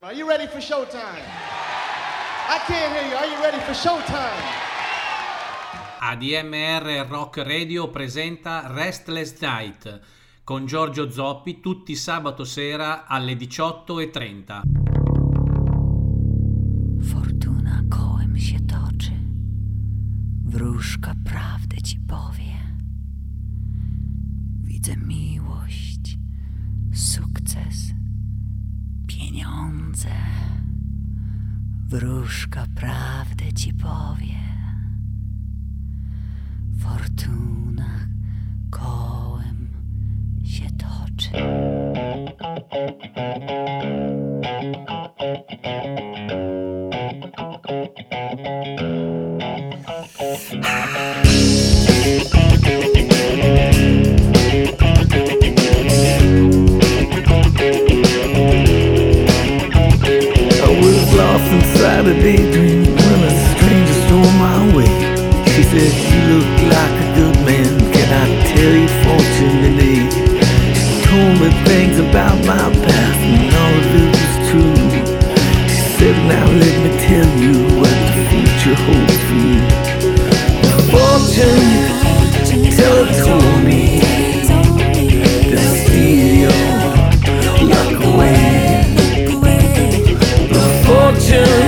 Are you ready for showtime? I can't hear you. Are you ready for showtime? ADMR Rock Radio presenta Restless Night con Giorgio Zoppi tutti sabato sera alle 18.30. Fortuna kołem się toczy, wróżka prawdę ci powie. Widzę eh? miłość, sukces. pieniądze. Wróżka prawdę ci powie. Fortuna kołem się toczy. had a daydream when a stranger stole my way. She said, You look like a good man, can I tell you fortune today? She told me things about my past and all of it was true. She said, Now let me tell you what the future holds for you. Fortune, tell it to me. steal your luck The fortune.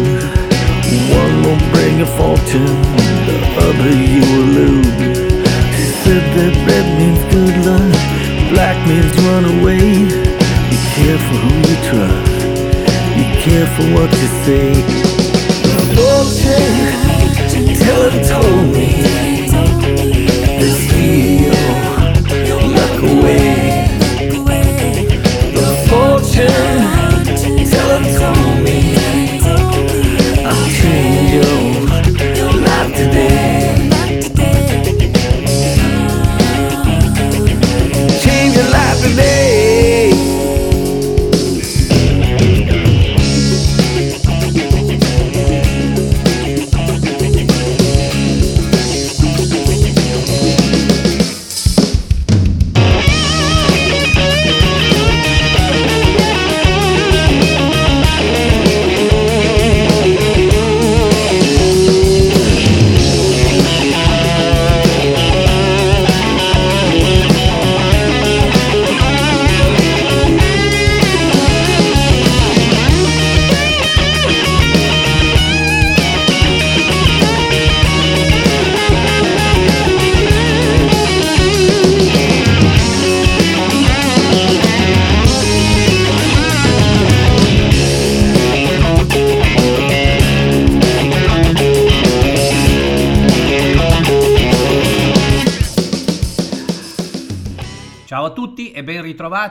a fortune, the other you will lose. She said that red means good luck, black means run away. Be careful who you trust, be careful what you say. The fortune teller told me to steal luck away. The fortune.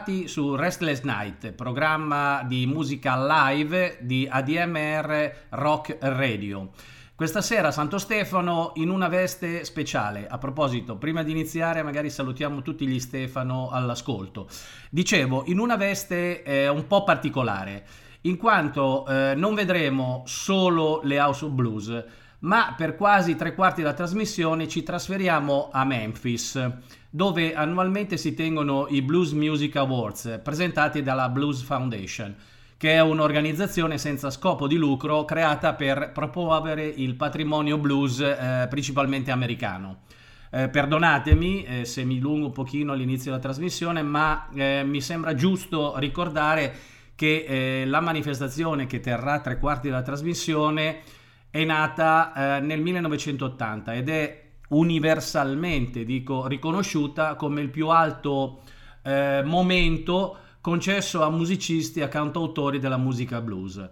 bentornati su Restless Night, programma di musica live di ADMR Rock Radio. Questa sera Santo Stefano in una veste speciale. A proposito, prima di iniziare magari salutiamo tutti gli Stefano all'ascolto. Dicevo, in una veste eh, un po' particolare, in quanto eh, non vedremo solo le House of Blues, ma per quasi tre quarti della trasmissione ci trasferiamo a Memphis dove annualmente si tengono i Blues Music Awards, presentati dalla Blues Foundation, che è un'organizzazione senza scopo di lucro creata per promuovere il patrimonio blues eh, principalmente americano. Eh, perdonatemi eh, se mi lungo un pochino all'inizio della trasmissione, ma eh, mi sembra giusto ricordare che eh, la manifestazione che terrà tre quarti della trasmissione è nata eh, nel 1980 ed è universalmente dico, riconosciuta come il più alto eh, momento concesso a musicisti e a cantautori della musica blues.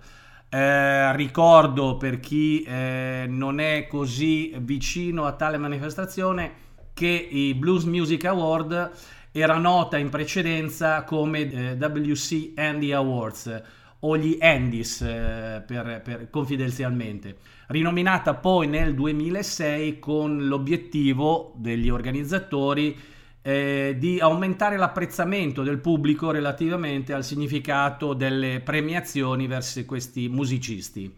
Eh, ricordo per chi eh, non è così vicino a tale manifestazione che i Blues Music Award era nota in precedenza come eh, WC Andy Awards o gli Andis eh, per, per, confidenzialmente, rinominata poi nel 2006 con l'obiettivo degli organizzatori eh, di aumentare l'apprezzamento del pubblico relativamente al significato delle premiazioni verso questi musicisti.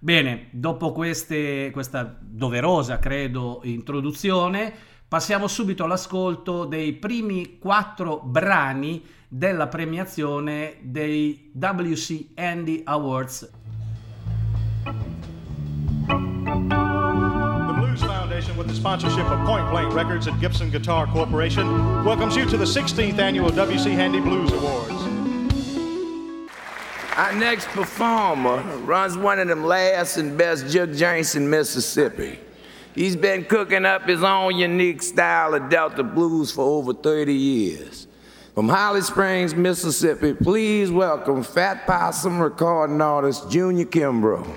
Bene, dopo queste, questa doverosa, credo, introduzione, Passiamo subito all'ascolto dei primi quattro brani della premiazione dei WC Andy Awards. The Blues Foundation, with the sponsorship of Point Blank Records and Gibson Guitar Corporation, welcomes you to the 16th annual WC Handy Blues Awards. Our next performer runs one of them last and best jug joints in Mississippi. He's been cooking up his own unique style of Delta blues for over 30 years. From Holly Springs, Mississippi, please welcome Fat Possum recording artist Junior Kimbrough.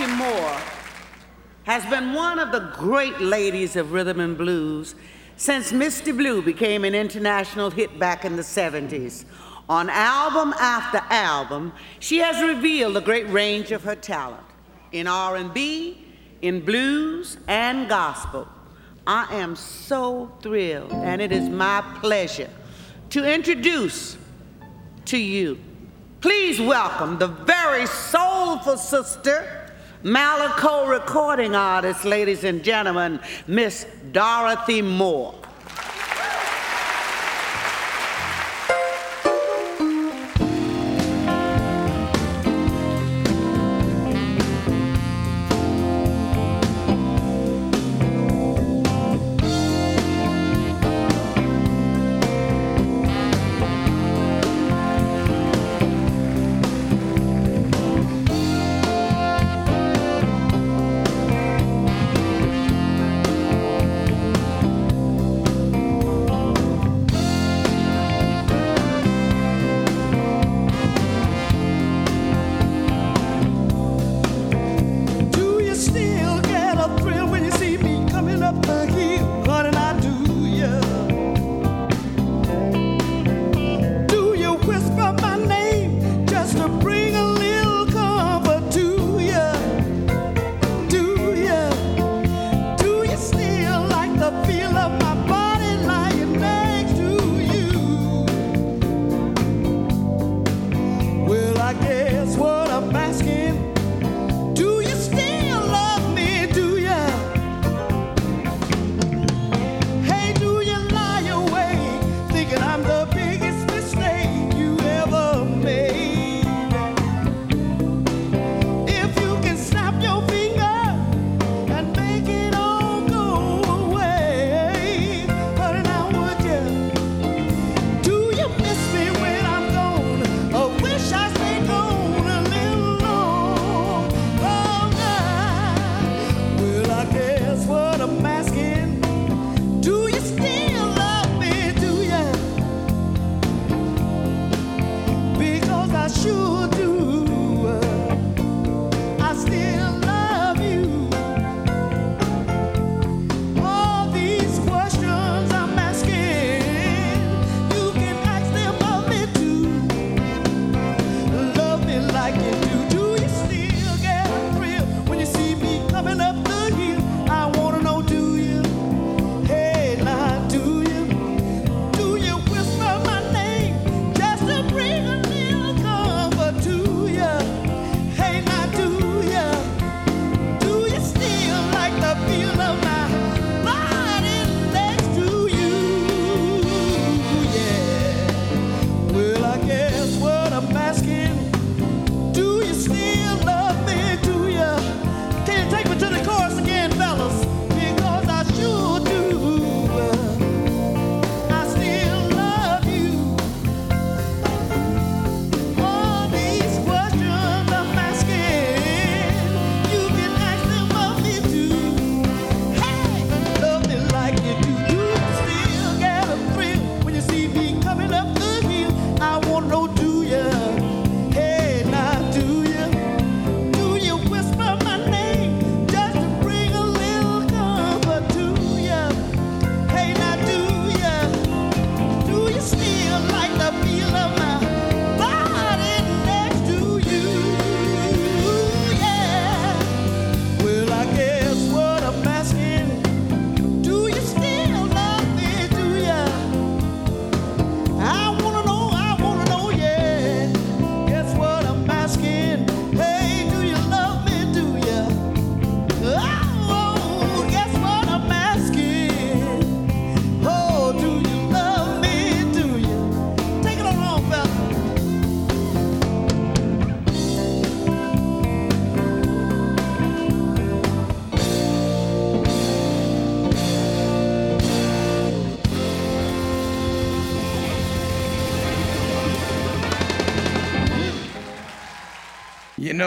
Moore has been one of the great ladies of rhythm and blues since Misty Blue became an international hit back in the 70s. On album after album, she has revealed a great range of her talent in R&B, in blues, and gospel. I am so thrilled, and it is my pleasure to introduce to you. Please welcome the very soulful sister Malaco recording artist, ladies and gentlemen, Miss Dorothy Moore.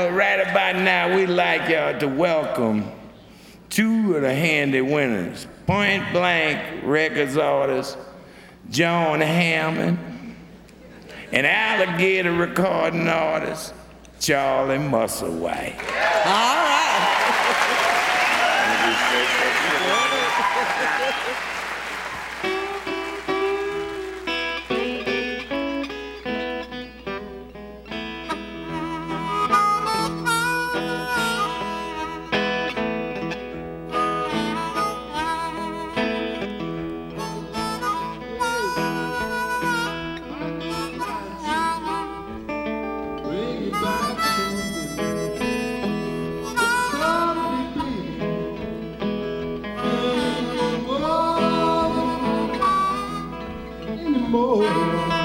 know, right about now, we'd like y'all to welcome two of the handy winners Point Blank Records artist John Hammond and Alligator recording artist Charlie Musselwhite. All right. amor.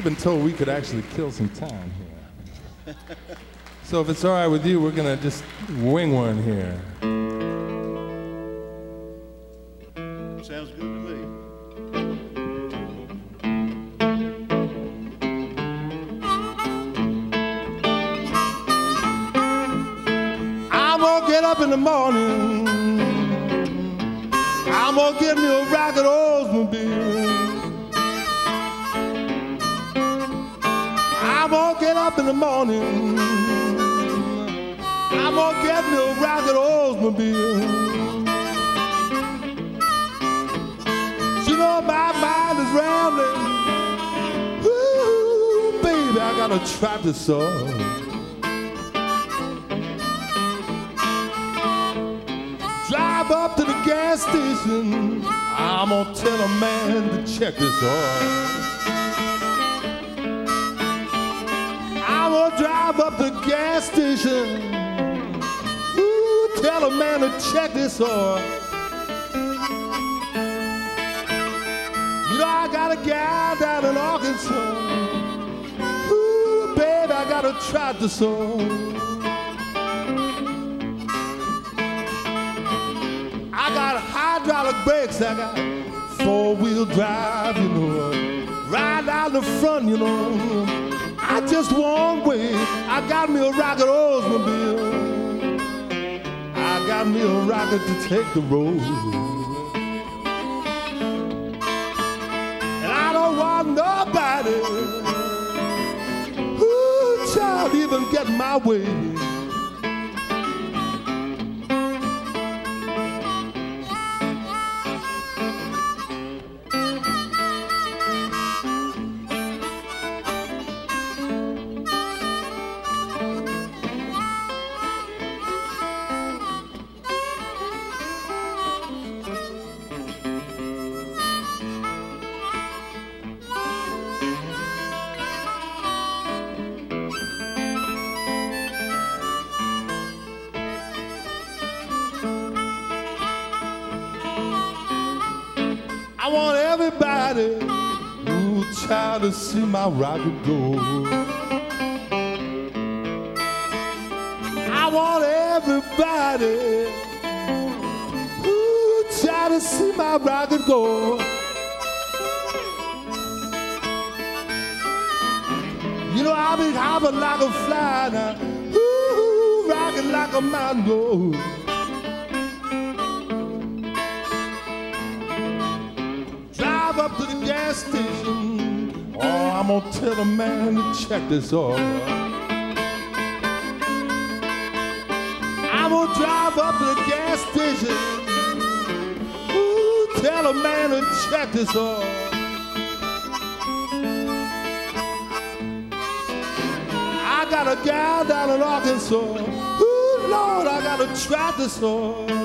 We've been told we could actually kill some time here. so if it's all right with you, we're going to just wing one here. tried to sow. I got hydraulic brakes, I got four wheel drive, you know, right out the front, you know. I just won't wait. I got me a rocket Oldsmobile. I got me a rocket to take the road. get my way. see my rocket go. I want everybody who try to see my rocket go. You know I've been hopping like a fly now, ooh, rocking like a mango. Drive up to the gas station. Oh, I'm gonna tell the man to check this off. I'm gonna drive up to the gas station. Ooh, tell a man to check this off. I got a gal down in Arkansas. Ooh, Lord, I got to try this off.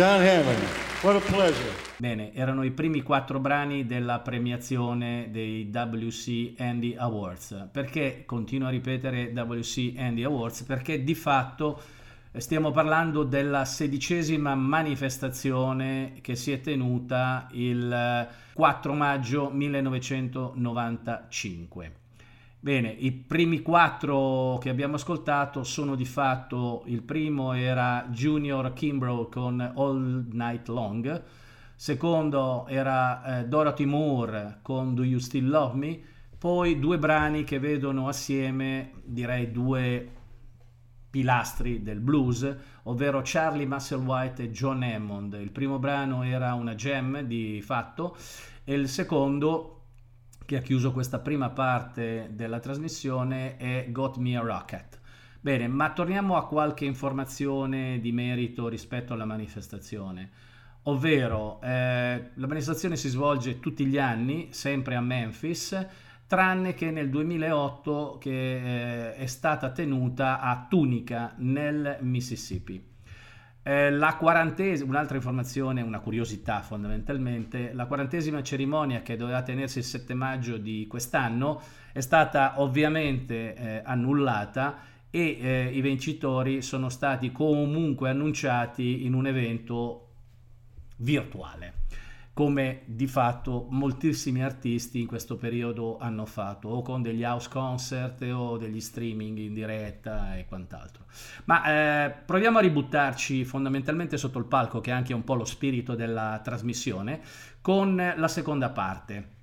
John Hammond. What a pleasure. Bene, erano i primi quattro brani della premiazione dei WC Andy Awards. Perché continuo a ripetere WC Andy Awards? Perché di fatto eh, stiamo parlando della sedicesima manifestazione che si è tenuta il 4 eh, maggio 1995. Bene, i primi quattro che abbiamo ascoltato sono di fatto, il primo era Junior Kimbrough con All Night Long, secondo era eh, Dorothy Moore con Do You Still Love Me, poi due brani che vedono assieme direi due pilastri del blues, ovvero Charlie Musselwhite e John Hammond. Il primo brano era una gem di fatto e il secondo che ha chiuso questa prima parte della trasmissione è Got Me a Rocket. Bene, ma torniamo a qualche informazione di merito rispetto alla manifestazione. Ovvero, eh, la manifestazione si svolge tutti gli anni, sempre a Memphis, tranne che nel 2008 che eh, è stata tenuta a Tunica, nel Mississippi. Eh, la quarantesima, un'altra informazione, una curiosità fondamentalmente, la quarantesima cerimonia che doveva tenersi il 7 maggio di quest'anno è stata ovviamente eh, annullata e eh, i vincitori sono stati comunque annunciati in un evento virtuale come di fatto moltissimi artisti in questo periodo hanno fatto, o con degli house concert o degli streaming in diretta e quant'altro. Ma eh, proviamo a ributtarci fondamentalmente sotto il palco, che è anche un po' lo spirito della trasmissione, con la seconda parte.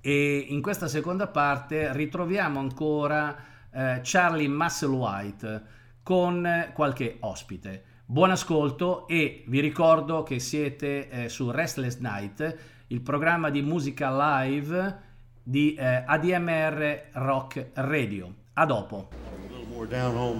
E in questa seconda parte ritroviamo ancora eh, Charlie Musselwhite con qualche ospite. Buon ascolto e vi ricordo che siete eh, su Restless Night, il programma di musica live di eh, ADMR Rock Radio. A dopo. A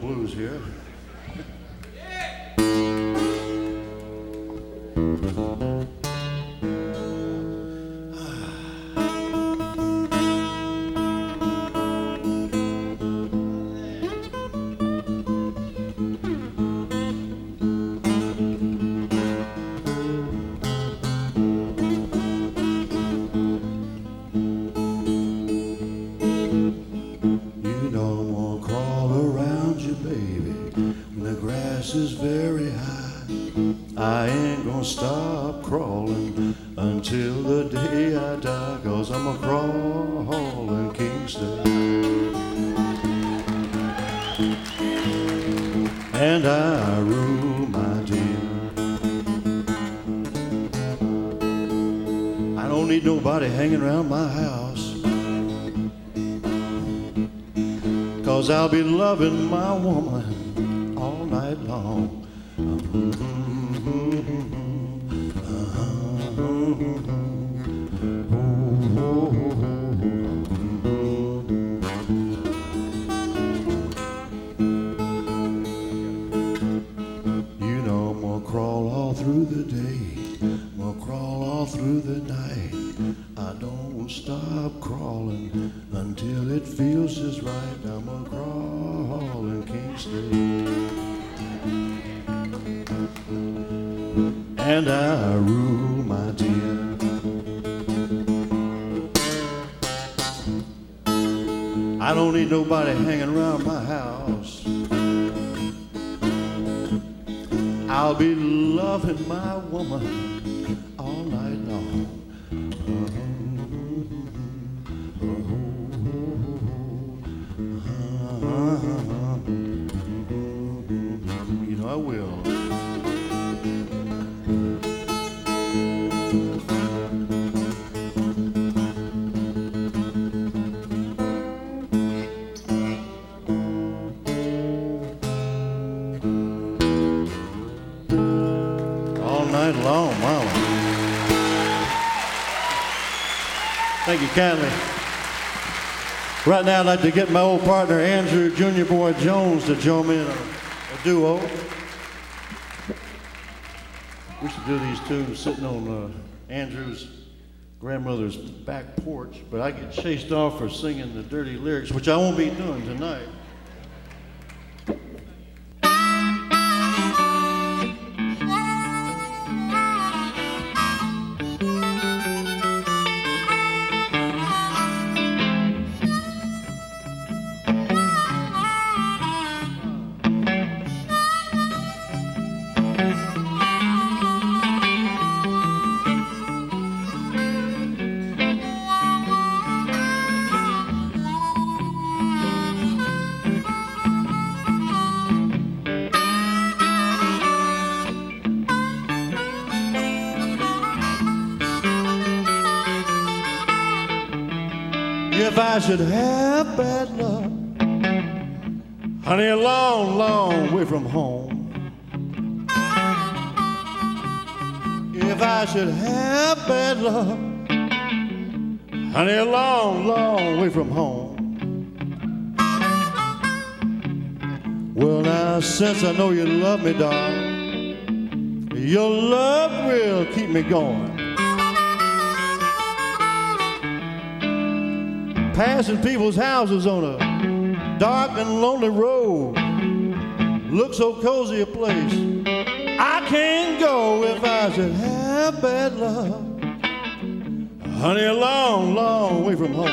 Thank you kindly. Right now, I'd like to get my old partner, Andrew Junior Boy Jones, to join me in a, a duo. We should do these tunes sitting on uh, Andrew's grandmother's back porch, but I get chased off for singing the dirty lyrics, which I won't be doing tonight. should have bad luck. Honey, a long, long way from home. Well, now, since I know you love me, darling, your love will keep me going. Passing people's houses on a dark and lonely road. Looks so cozy a place. I can't if I should have bad luck, honey, a long, long way from home.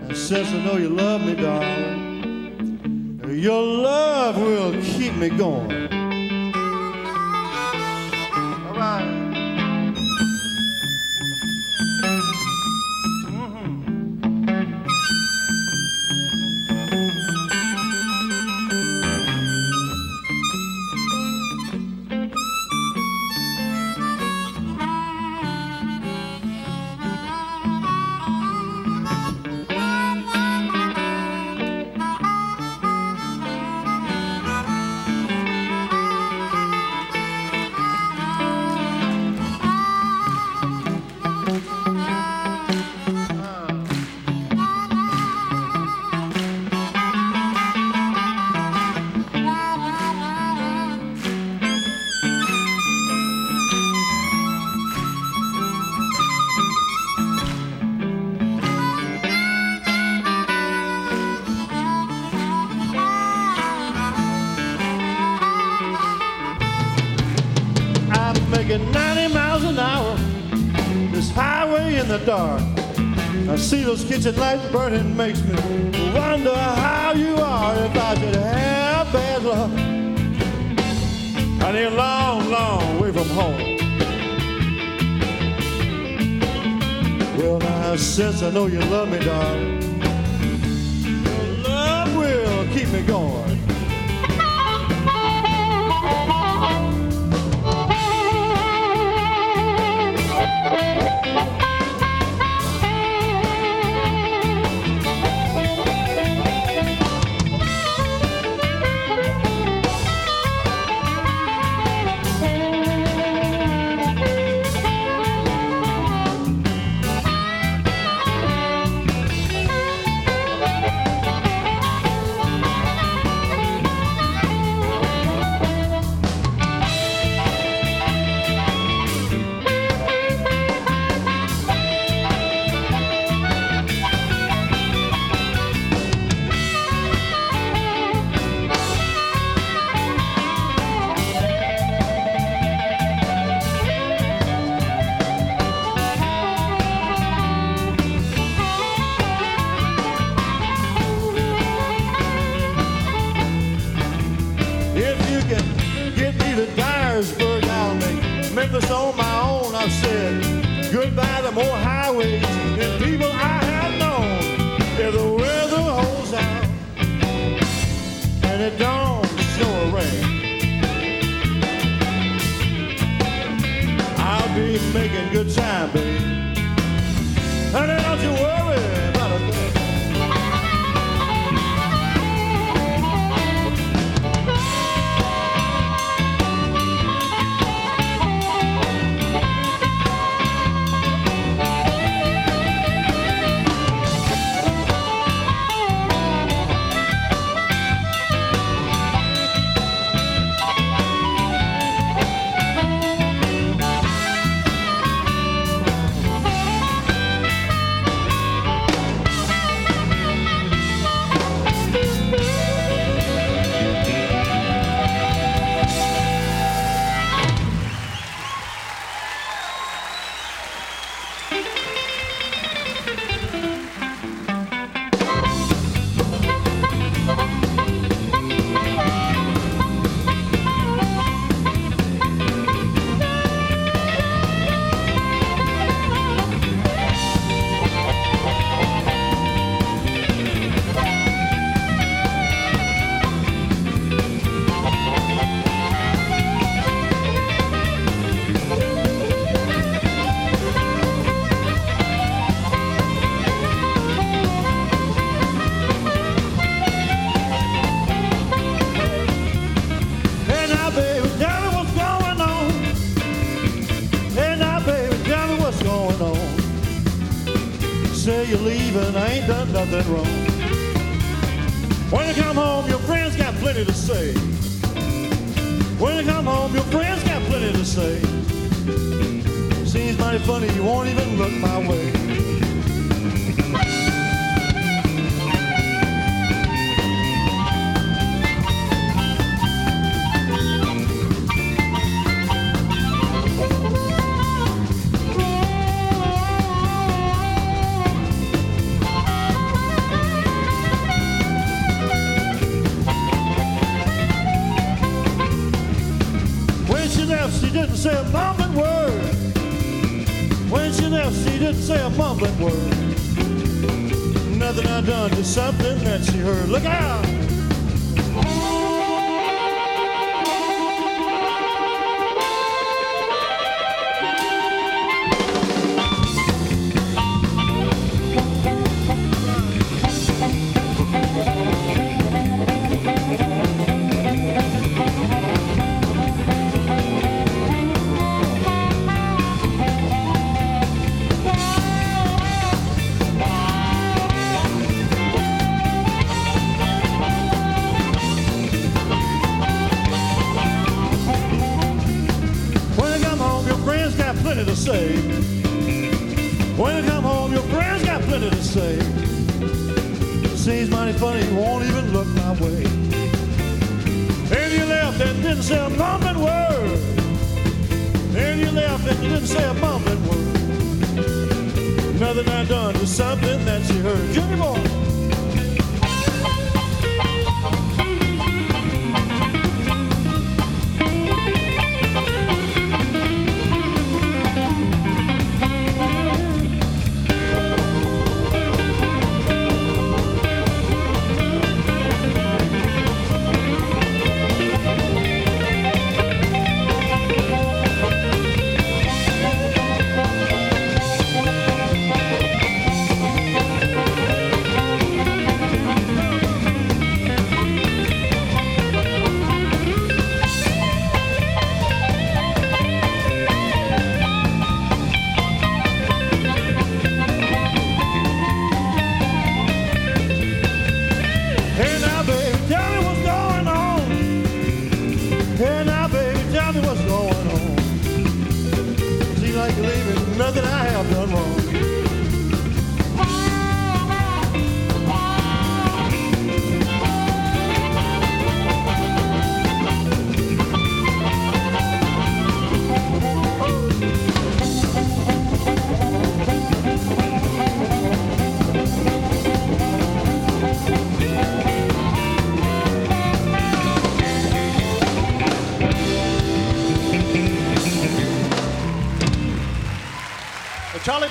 And since I know you love me, darling, your love will keep me going. the dark. I see those kitchen lights burning makes me wonder how you are if I should have bad luck. I need a long, long way from home. Well, now since I know you love me, darling, your love will keep me going.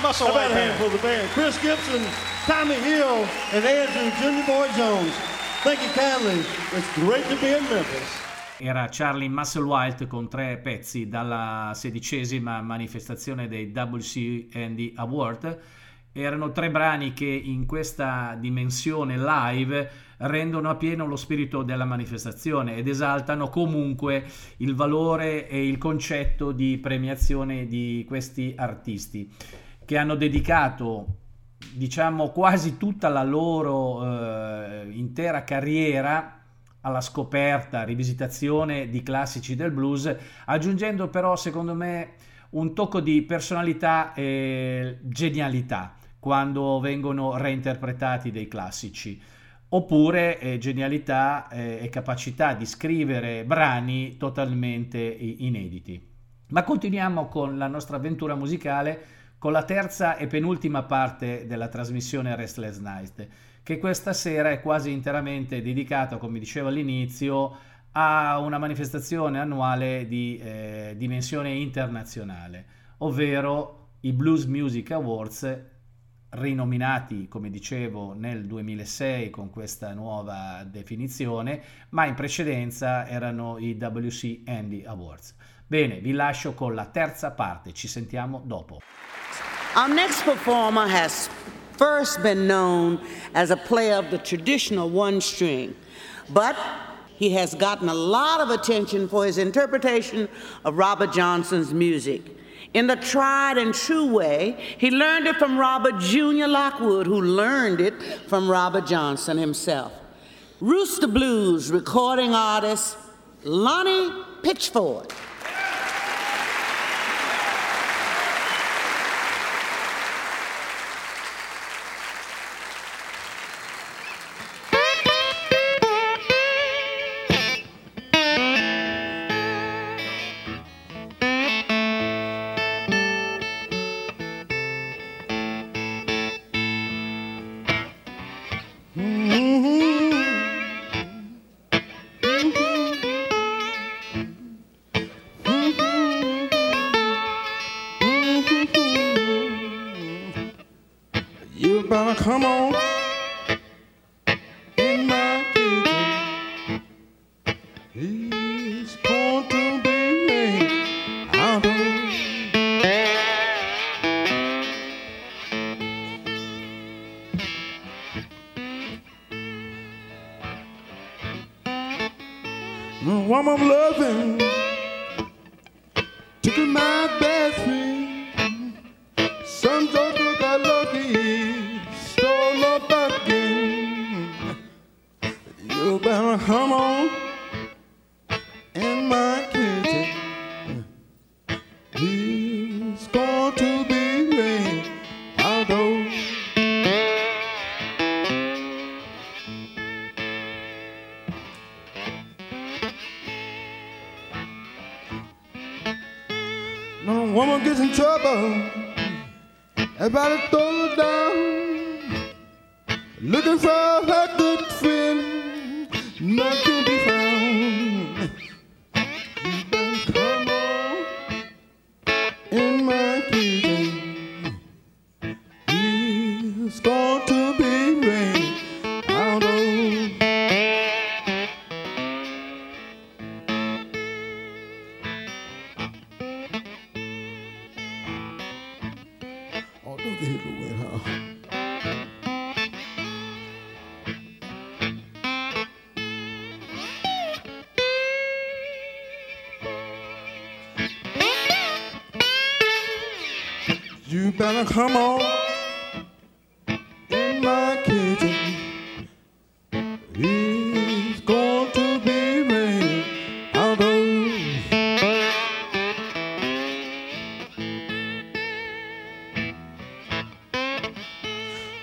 Muscle How about band. for the band? Chris Gibson, Tommy Hill, and Andrew Junior Boy Jones. Thank you kindly. It's great to be in Memphis. Era Charlie Muscle Musselwhite con tre pezzi dalla sedicesima manifestazione dei WCND Award. Erano tre brani che in questa dimensione live rendono a pieno lo spirito della manifestazione ed esaltano comunque il valore e il concetto di premiazione di questi artisti che hanno dedicato diciamo quasi tutta la loro eh, intera carriera alla scoperta, rivisitazione di classici del blues, aggiungendo però secondo me un tocco di personalità e genialità quando vengono reinterpretati dei classici, oppure eh, genialità eh, e capacità di scrivere brani totalmente inediti. Ma continuiamo con la nostra avventura musicale con la terza e penultima parte della trasmissione Restless Night, che questa sera è quasi interamente dedicata, come dicevo all'inizio, a una manifestazione annuale di eh, dimensione internazionale, ovvero i Blues Music Awards, rinominati, come dicevo, nel 2006 con questa nuova definizione, ma in precedenza erano i WC Andy Awards. Bene, vi lascio con la terza parte, ci sentiamo dopo. Our next performer has first been known as a player of the traditional one string, but he has gotten a lot of attention for his interpretation of Robert Johnson's music. In the tried and true way, he learned it from Robert Jr. Lockwood, who learned it from Robert Johnson himself. Rooster Blues recording artist Lonnie Pitchford.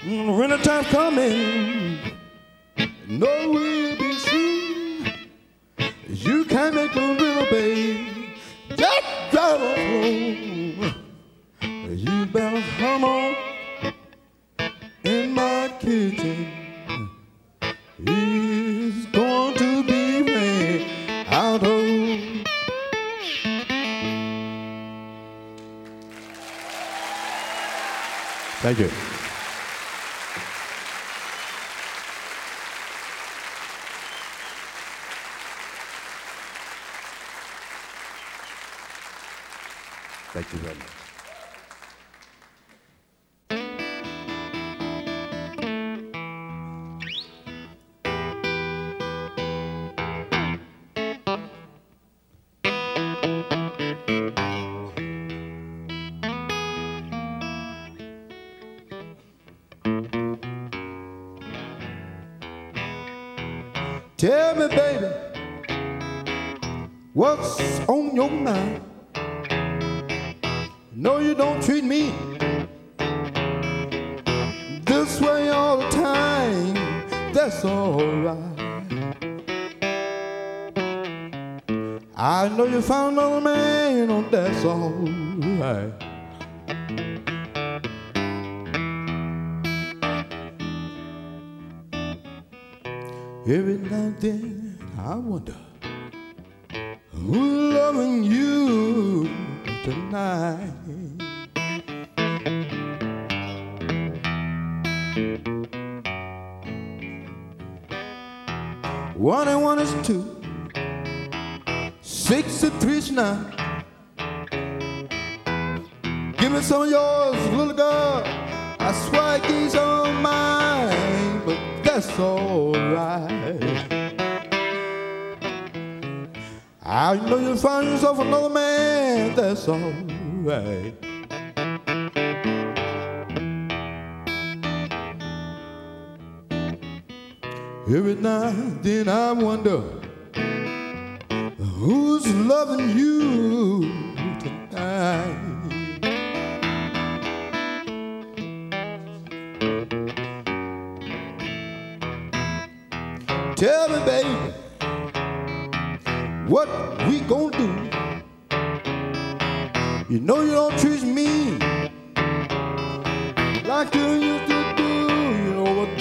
Winter time coming, no will be seen. You can make the river, babe. Just drive off home. You better come on in my kitchen. It's going to be rain out home. Thank you.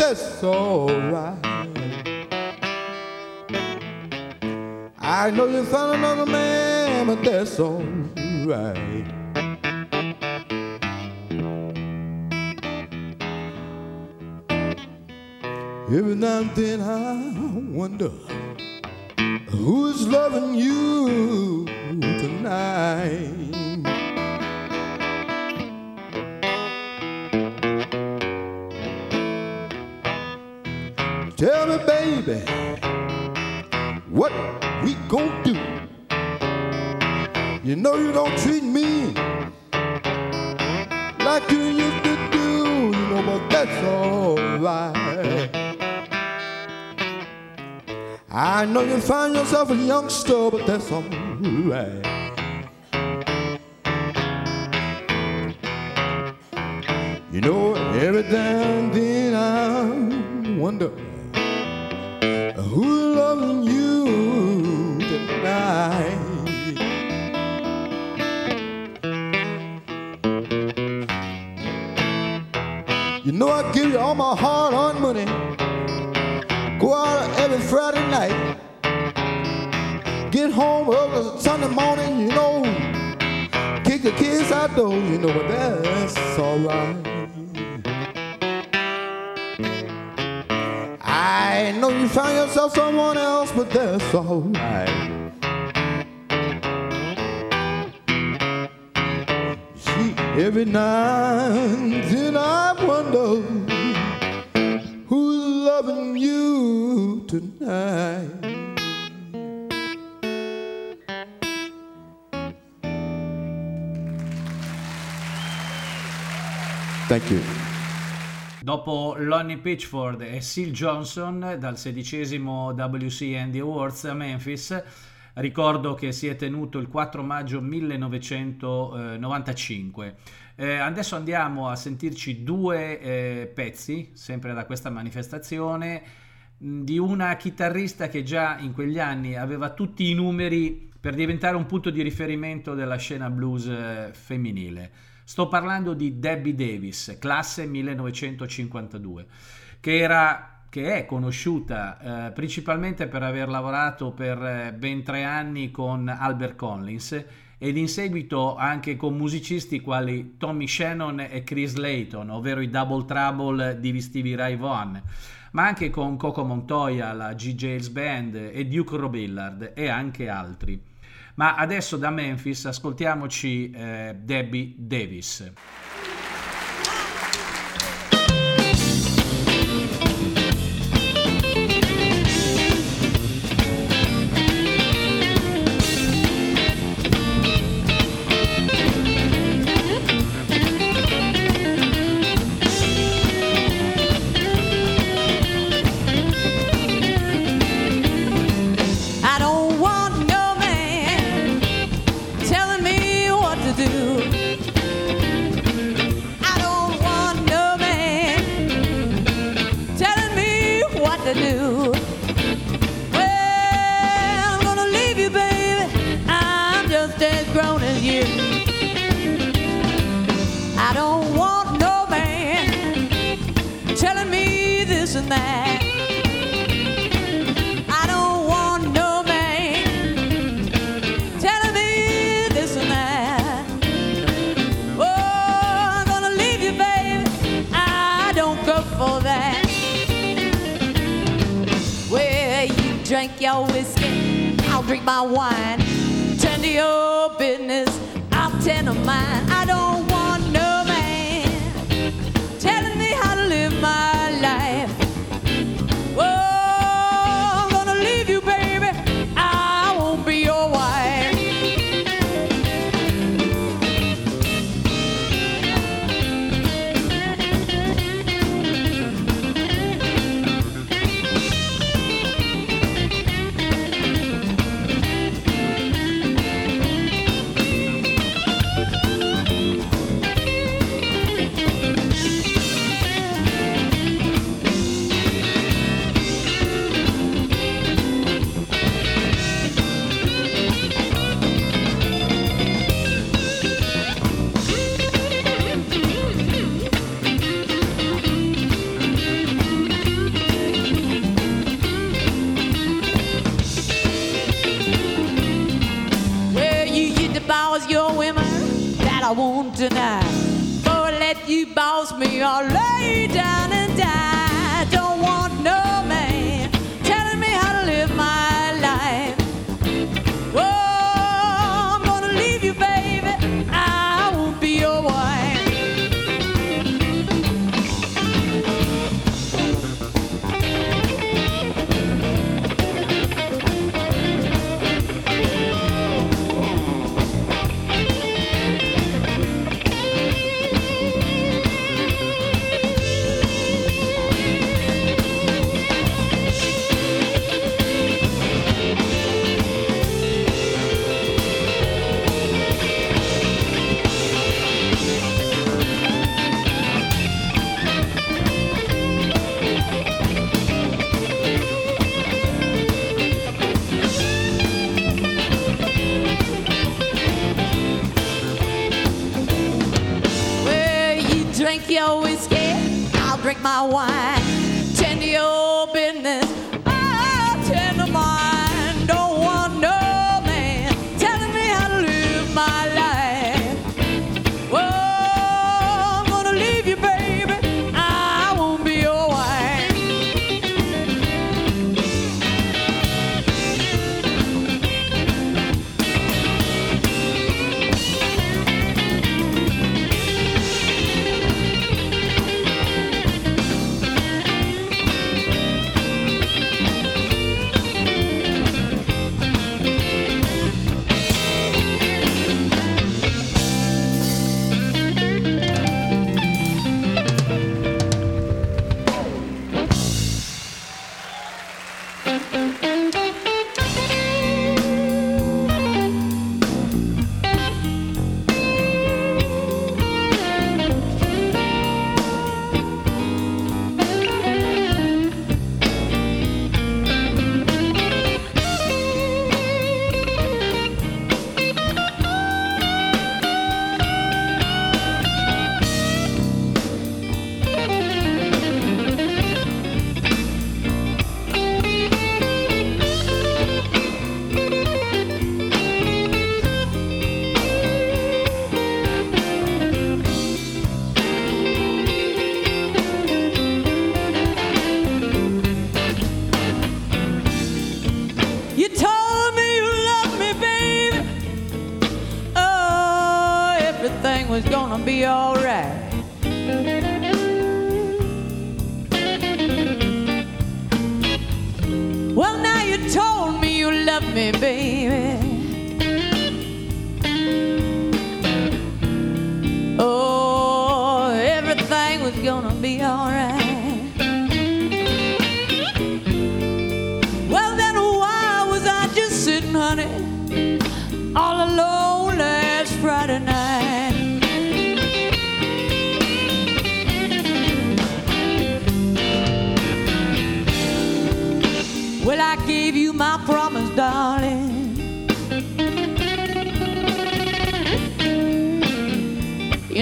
just alright. I know you found another man, but that's alright. Every now and then I wonder who's loving you tonight. baby, what we gonna do? You know you don't treat me like you used to do, you know, but that's alright. I know you find yourself a youngster, but that's alright. You know, every now and then I wonder who loving you tonight. You know I give you all my hard-earned money. Go out every Friday night. Get home early Sunday morning, you know. Kick the kids out though, you know, but that's alright. I know you found yourself someone else, but that's alright. Every night and I wonder who's loving you tonight. Thank you. Dopo Lonnie Pitchford e Seal Johnson dal sedicesimo WC Andy Awards a Memphis, ricordo che si è tenuto il 4 maggio 1995. Eh, adesso andiamo a sentirci due eh, pezzi, sempre da questa manifestazione, mm, di una chitarrista che già in quegli anni aveva tutti i numeri per diventare un punto di riferimento della scena blues eh, femminile. Sto parlando di Debbie Davis, classe 1952, che era che è conosciuta eh, principalmente per aver lavorato per eh, ben tre anni con Albert Collins ed in seguito anche con musicisti quali Tommy Shannon e Chris Layton, ovvero i Double Trouble di Stevie Ray Vaughan, ma anche con Coco Montoya, la G. Jails Band e Duke Robillard e anche altri. Ma adesso da Memphis ascoltiamoci eh, Debbie Davis.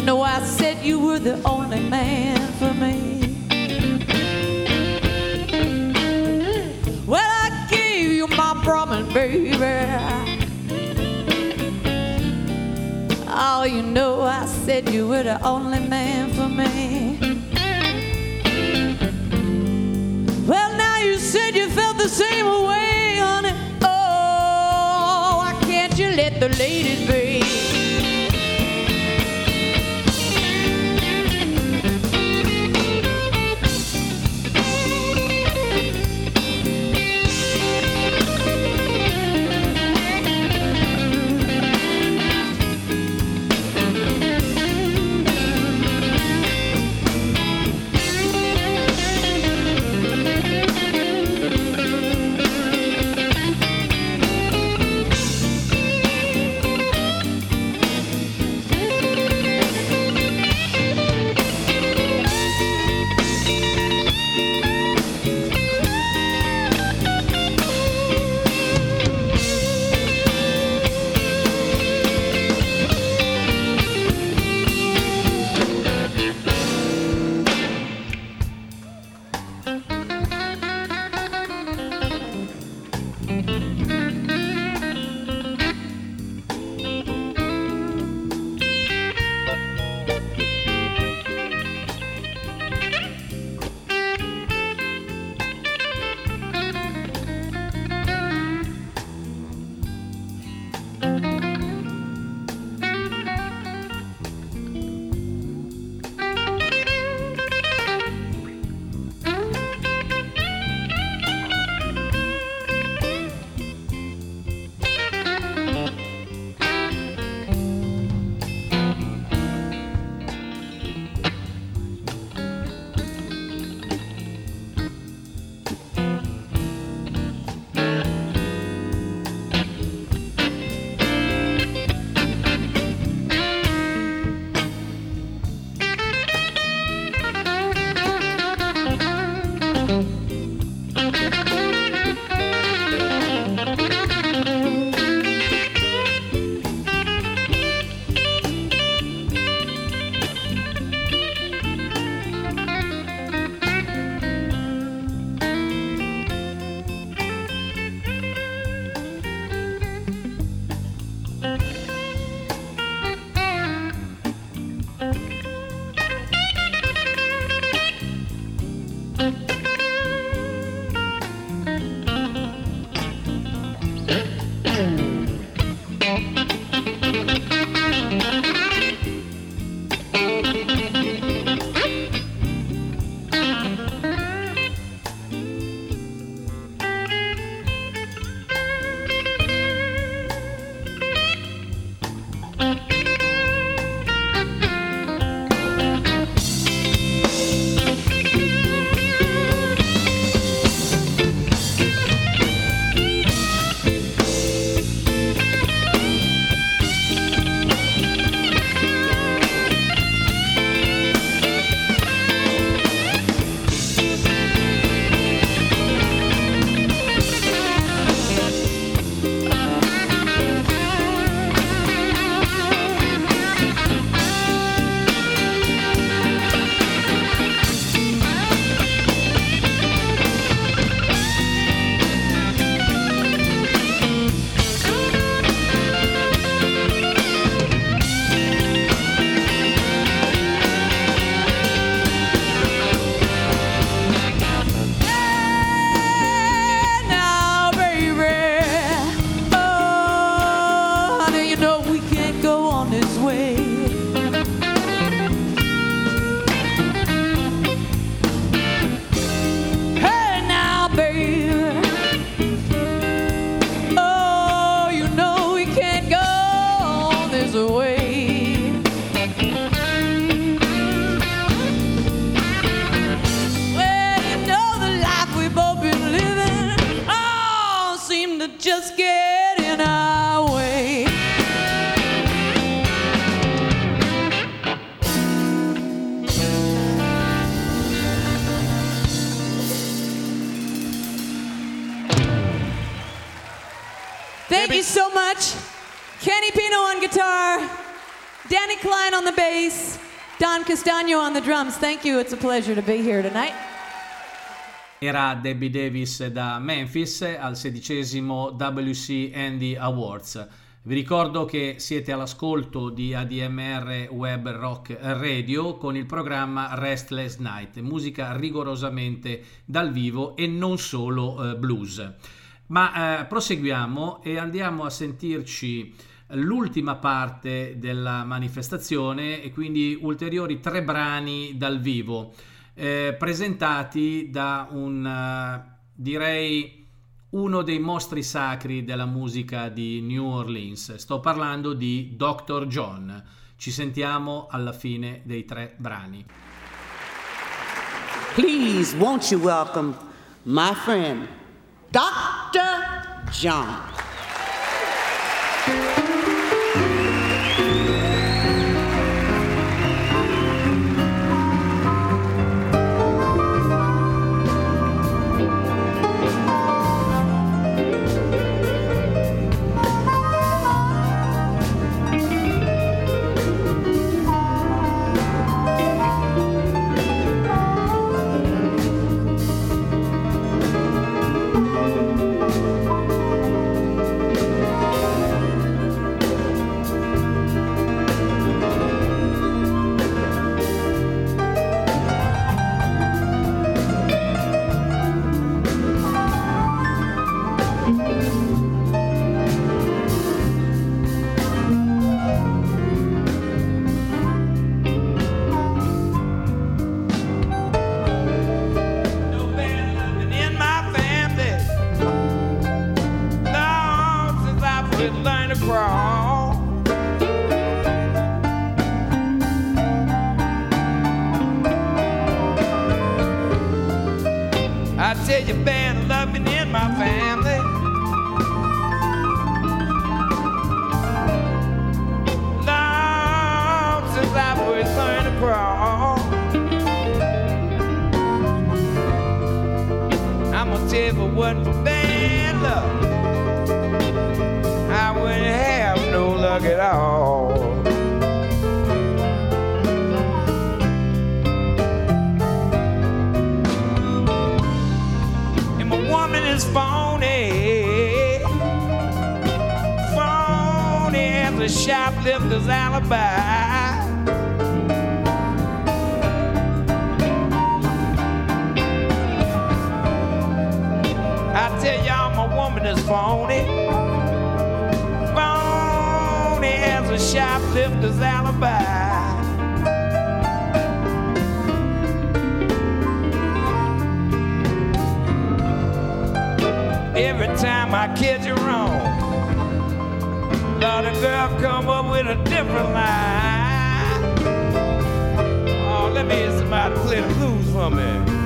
know, I said you were the only man for me. Well, I gave you my promise, baby. Oh, you know, I said you were the only man for me. Well, now you said you felt the same way, honey. Oh, why can't you let the ladies be? Castagno on the drums. Thank you. It's a pleasure to be here tonight. Era Debbie Davis da Memphis al sedicesimo WC Andy Awards. Vi ricordo che siete all'ascolto di ADMR Web Rock Radio con il programma Restless Night, musica rigorosamente dal vivo e non solo eh, blues. Ma eh, proseguiamo e andiamo a sentirci l'ultima parte della manifestazione e quindi ulteriori tre brani dal vivo eh, presentati da un eh, direi uno dei mostri sacri della musica di New Orleans. Sto parlando di Dr. John. Ci sentiamo alla fine dei tre brani. Please won't you welcome my friend Dr. John. I've come up with a different line. Oh, let me hear somebody play the blues for me.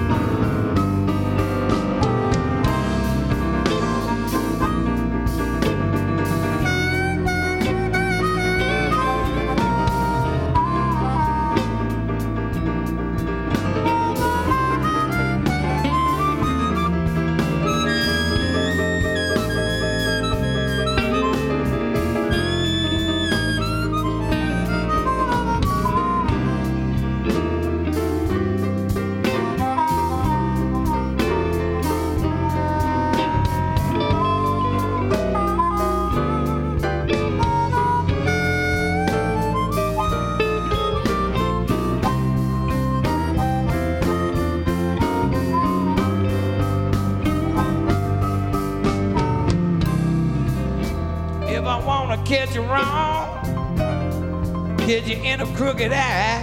crooked eye.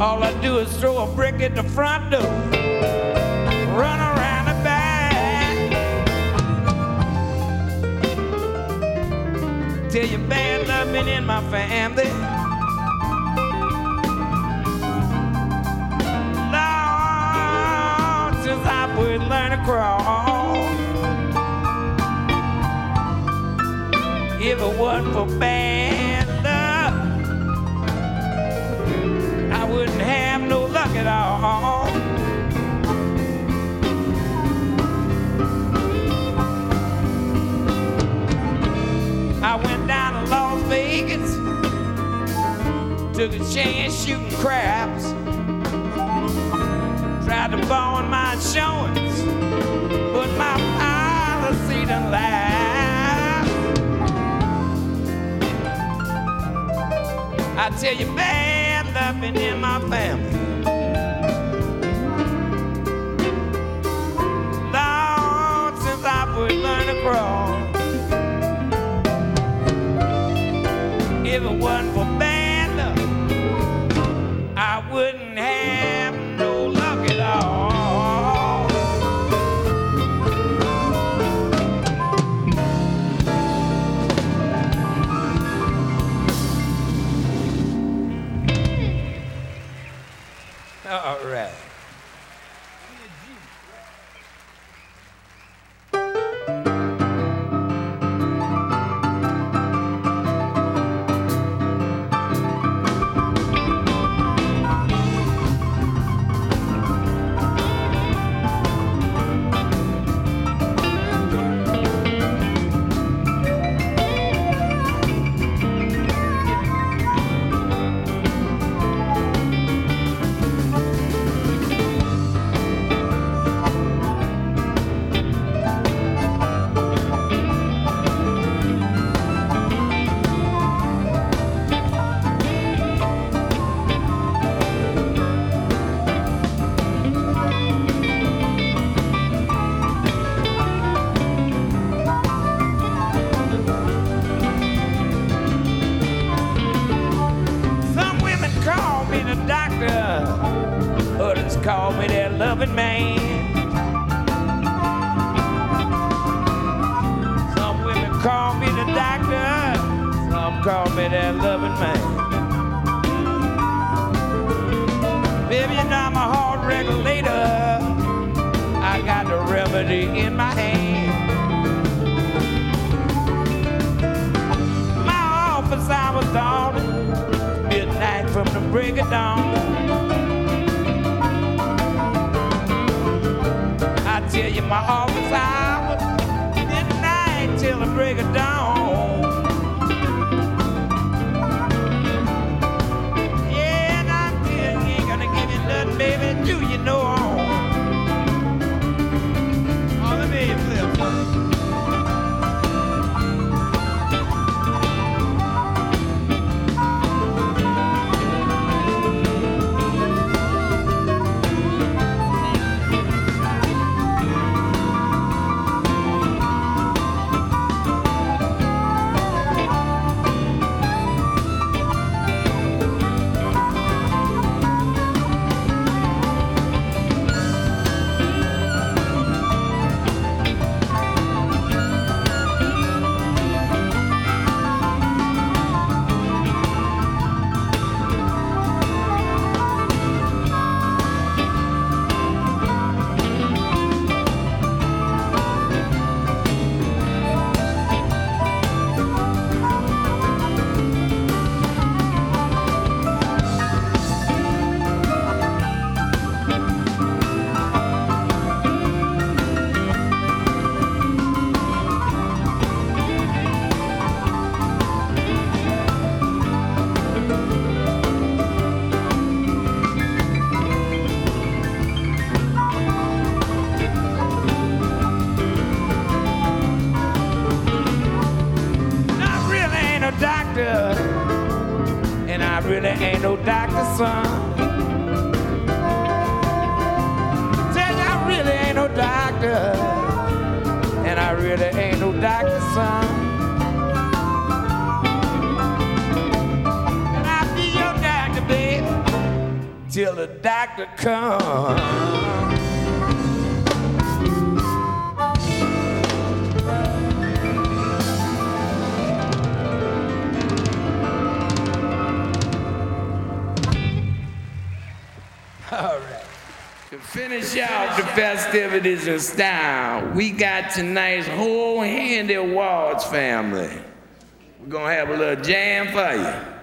All I do is throw a brick at the front door, run around the back. Tell you bad love been in my family. Long since I would learn to crawl. If it wasn't for bad. took a chance shooting craps. Tried to bond my showings, but my policy didn't last. I tell you, man, nothing been in my family. Long since I to crawl. If it not there ain't no doctor, son. Tell you, I really ain't no doctor. And I really ain't no doctor, son. And I'll be your doctor, babe, till the doctor comes. Finish out the festivities in style. We got tonight's whole Handy Awards family. We're gonna have a little jam for you.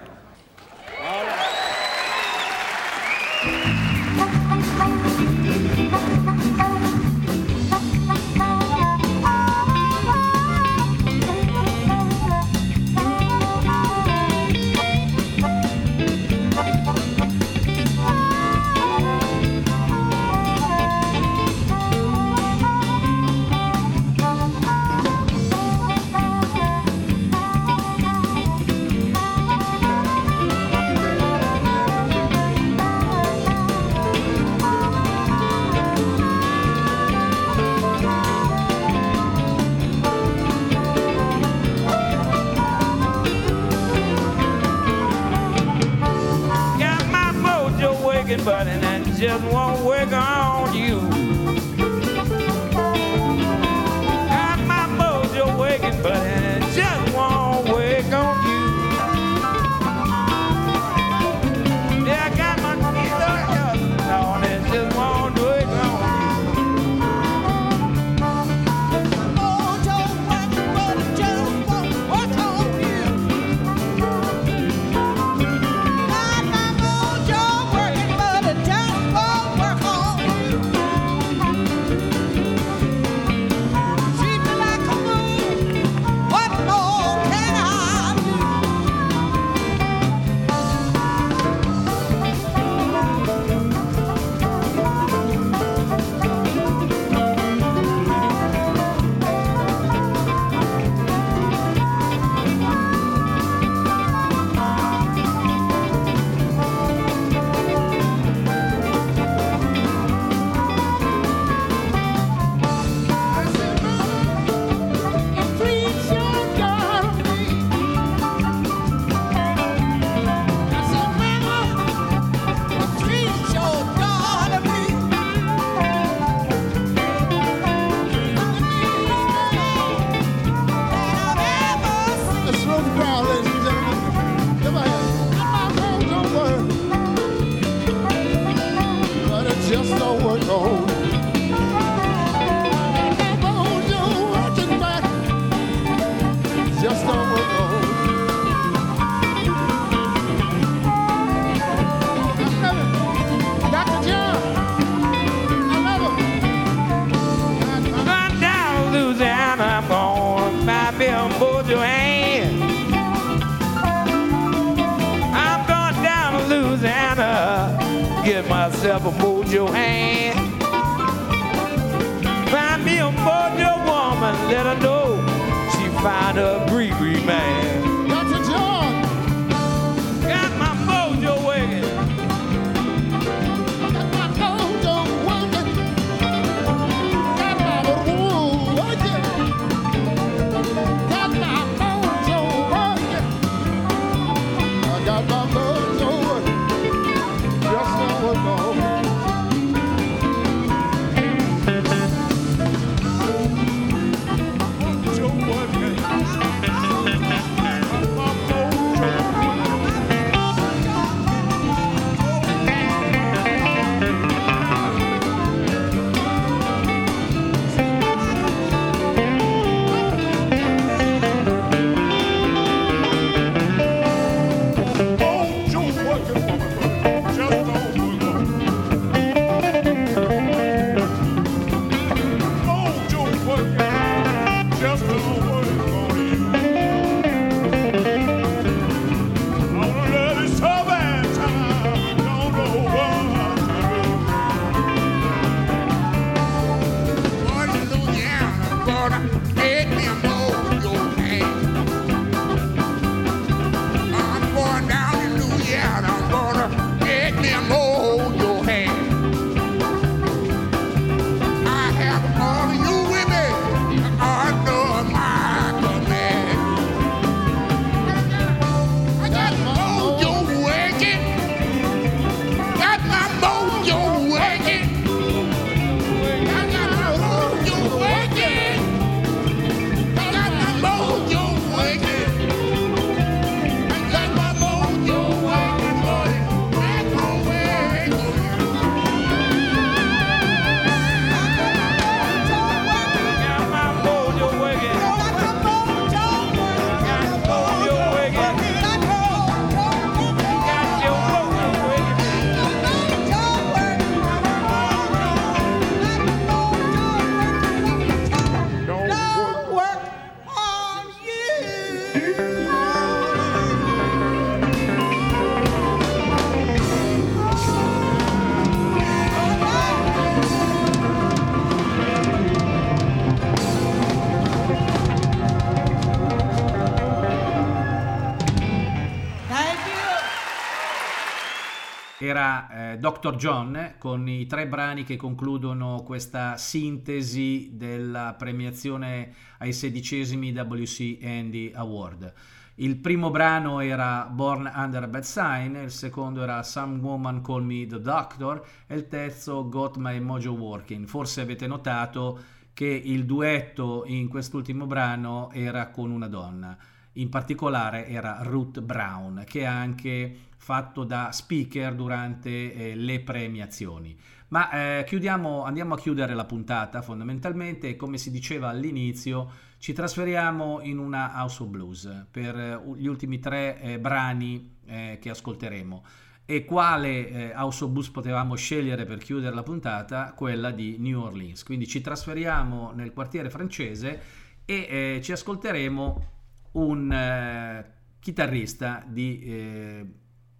Dr. John con i tre brani che concludono questa sintesi della premiazione ai sedicesimi WC Andy Award. Il primo brano era Born Under a Bad Sign, il secondo era Some Woman Call Me the Doctor e il terzo Got My Mojo Working. Forse avete notato che il duetto in quest'ultimo brano era con una donna, in particolare era Ruth Brown, che è anche fatto da speaker durante eh, le premiazioni. Ma eh, chiudiamo, andiamo a chiudere la puntata fondamentalmente come si diceva all'inizio ci trasferiamo in una House of Blues per eh, gli ultimi tre eh, brani eh, che ascolteremo. E quale eh, House of Blues potevamo scegliere per chiudere la puntata? Quella di New Orleans. Quindi ci trasferiamo nel quartiere francese e ci ascolteremo un chitarrista di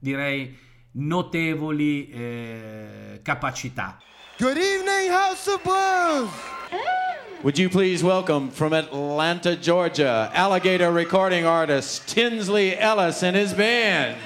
direi notevoli eh, capacità. Good evening House of Blues. Would you please welcome from Atlanta, Georgia, alligator recording artist Tinsley Ellis and his band.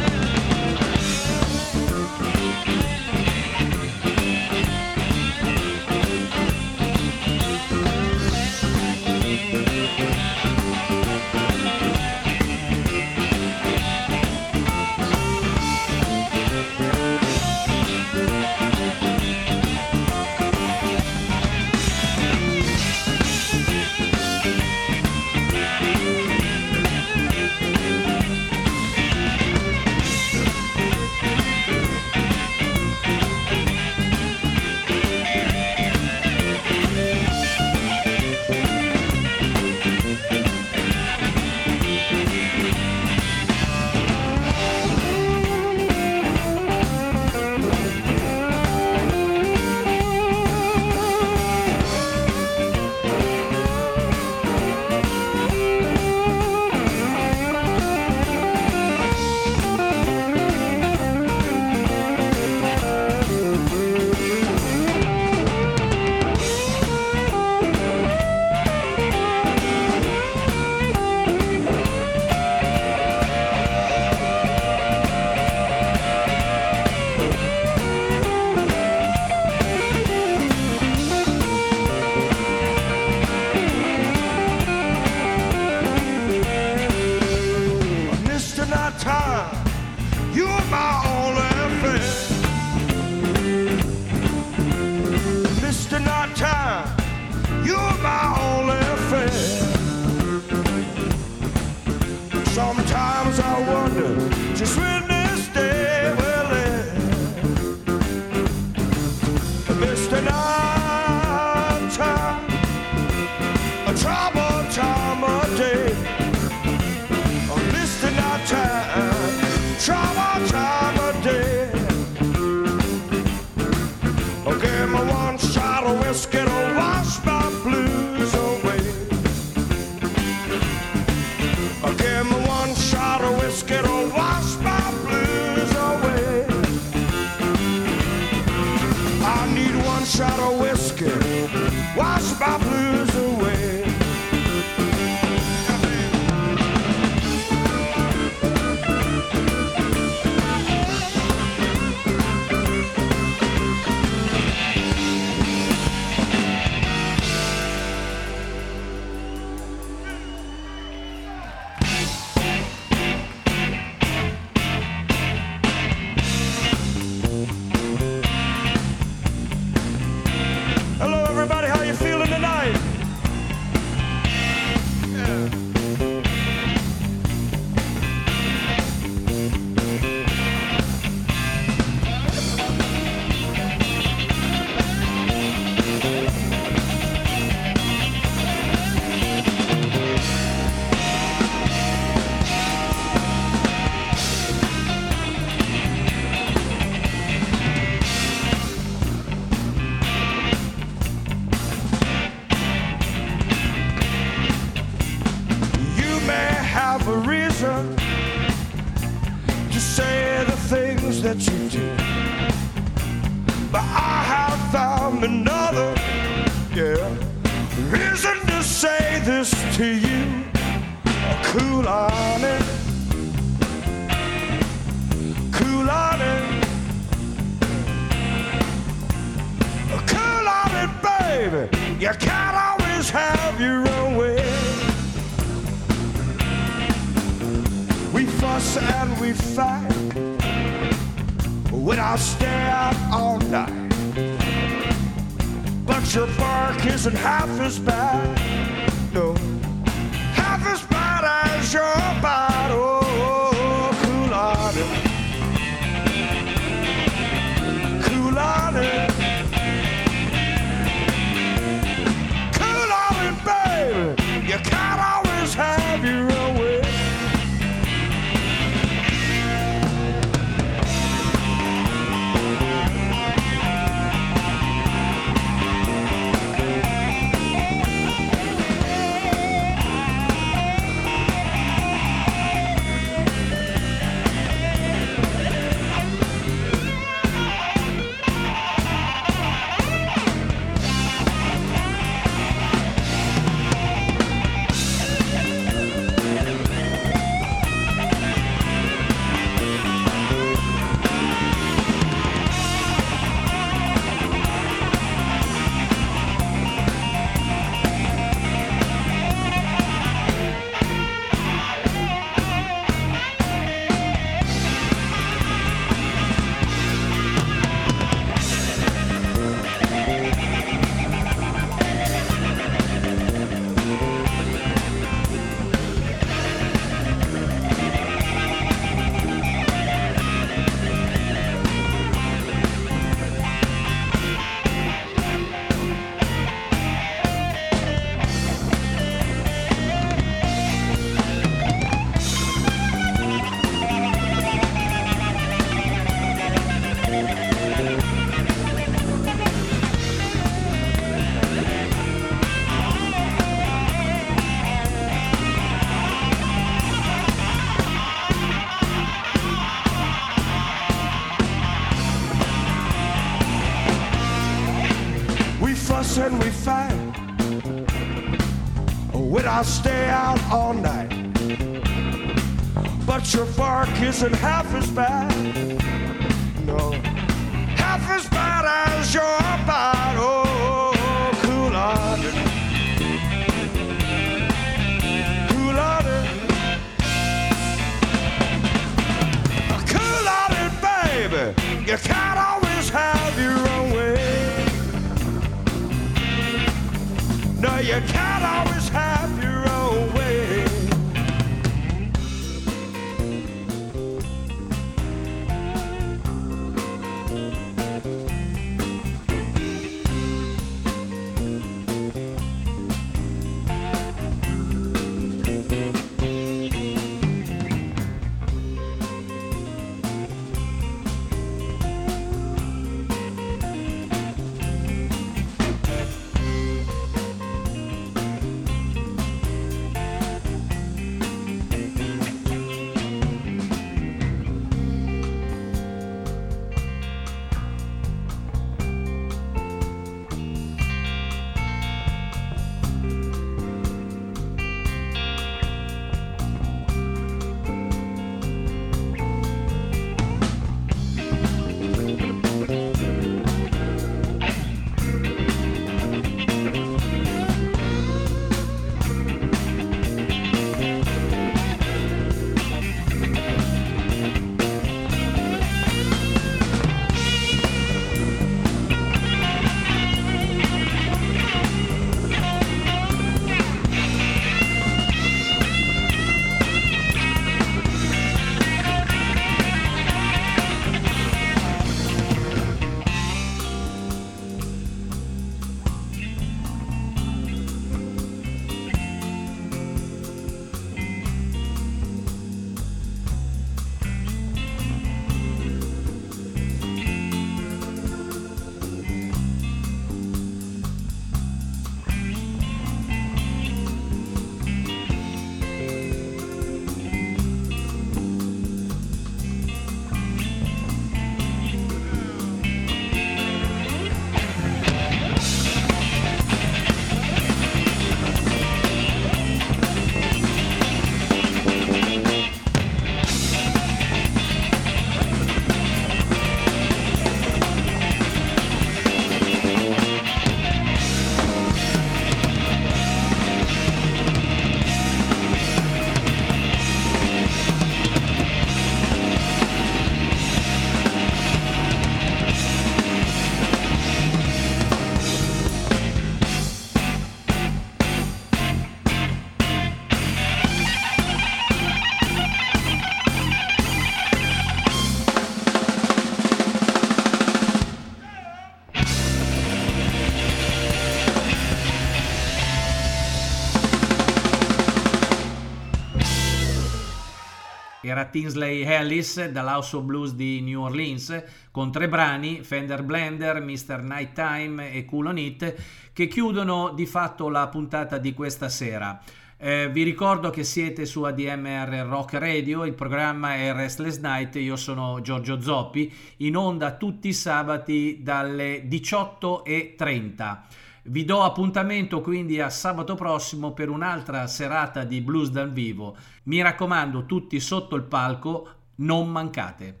Tinsley Ellis dall'House of Blues di New Orleans con tre brani, Fender Blender, Mr. Nighttime e Cool On It, che chiudono di fatto la puntata di questa sera. Eh, vi ricordo che siete su ADMR Rock Radio, il programma è Restless Night, io sono Giorgio Zoppi, in onda tutti i sabati dalle 18.30. Vi do appuntamento quindi a sabato prossimo per un'altra serata di blues dal vivo. Mi raccomando, tutti sotto il palco, non mancate.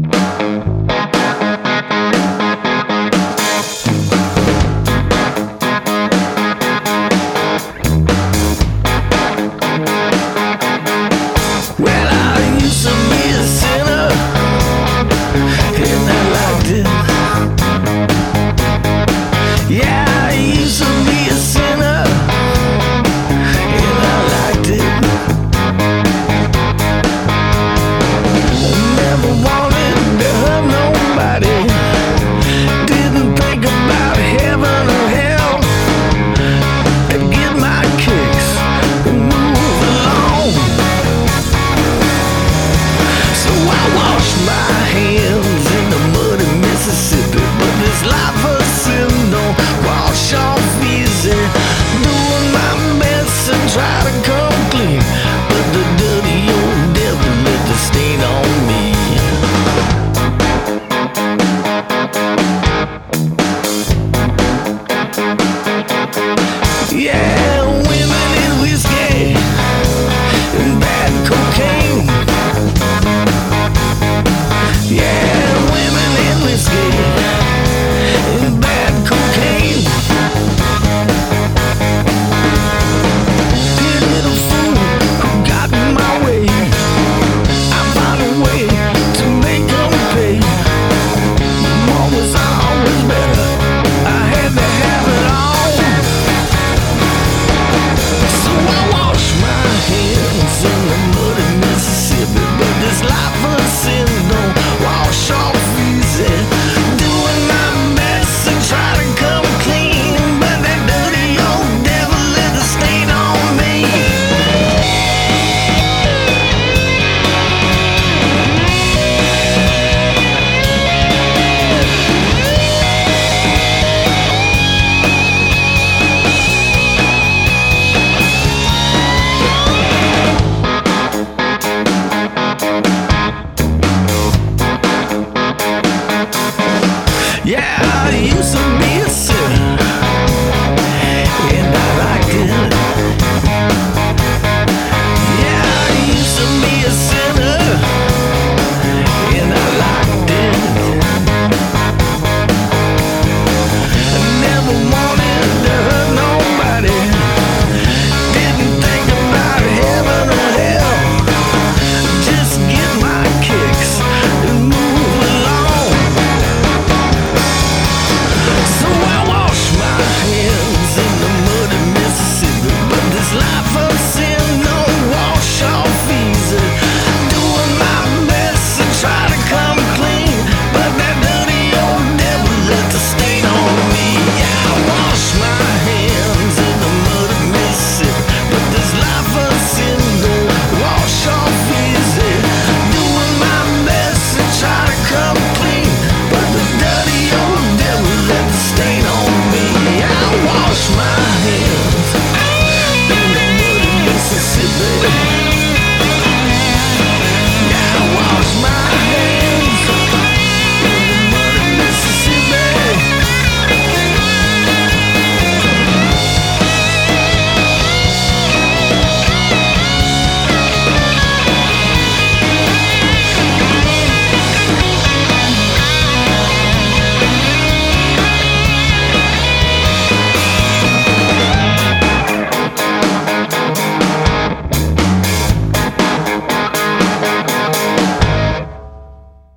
Thank you.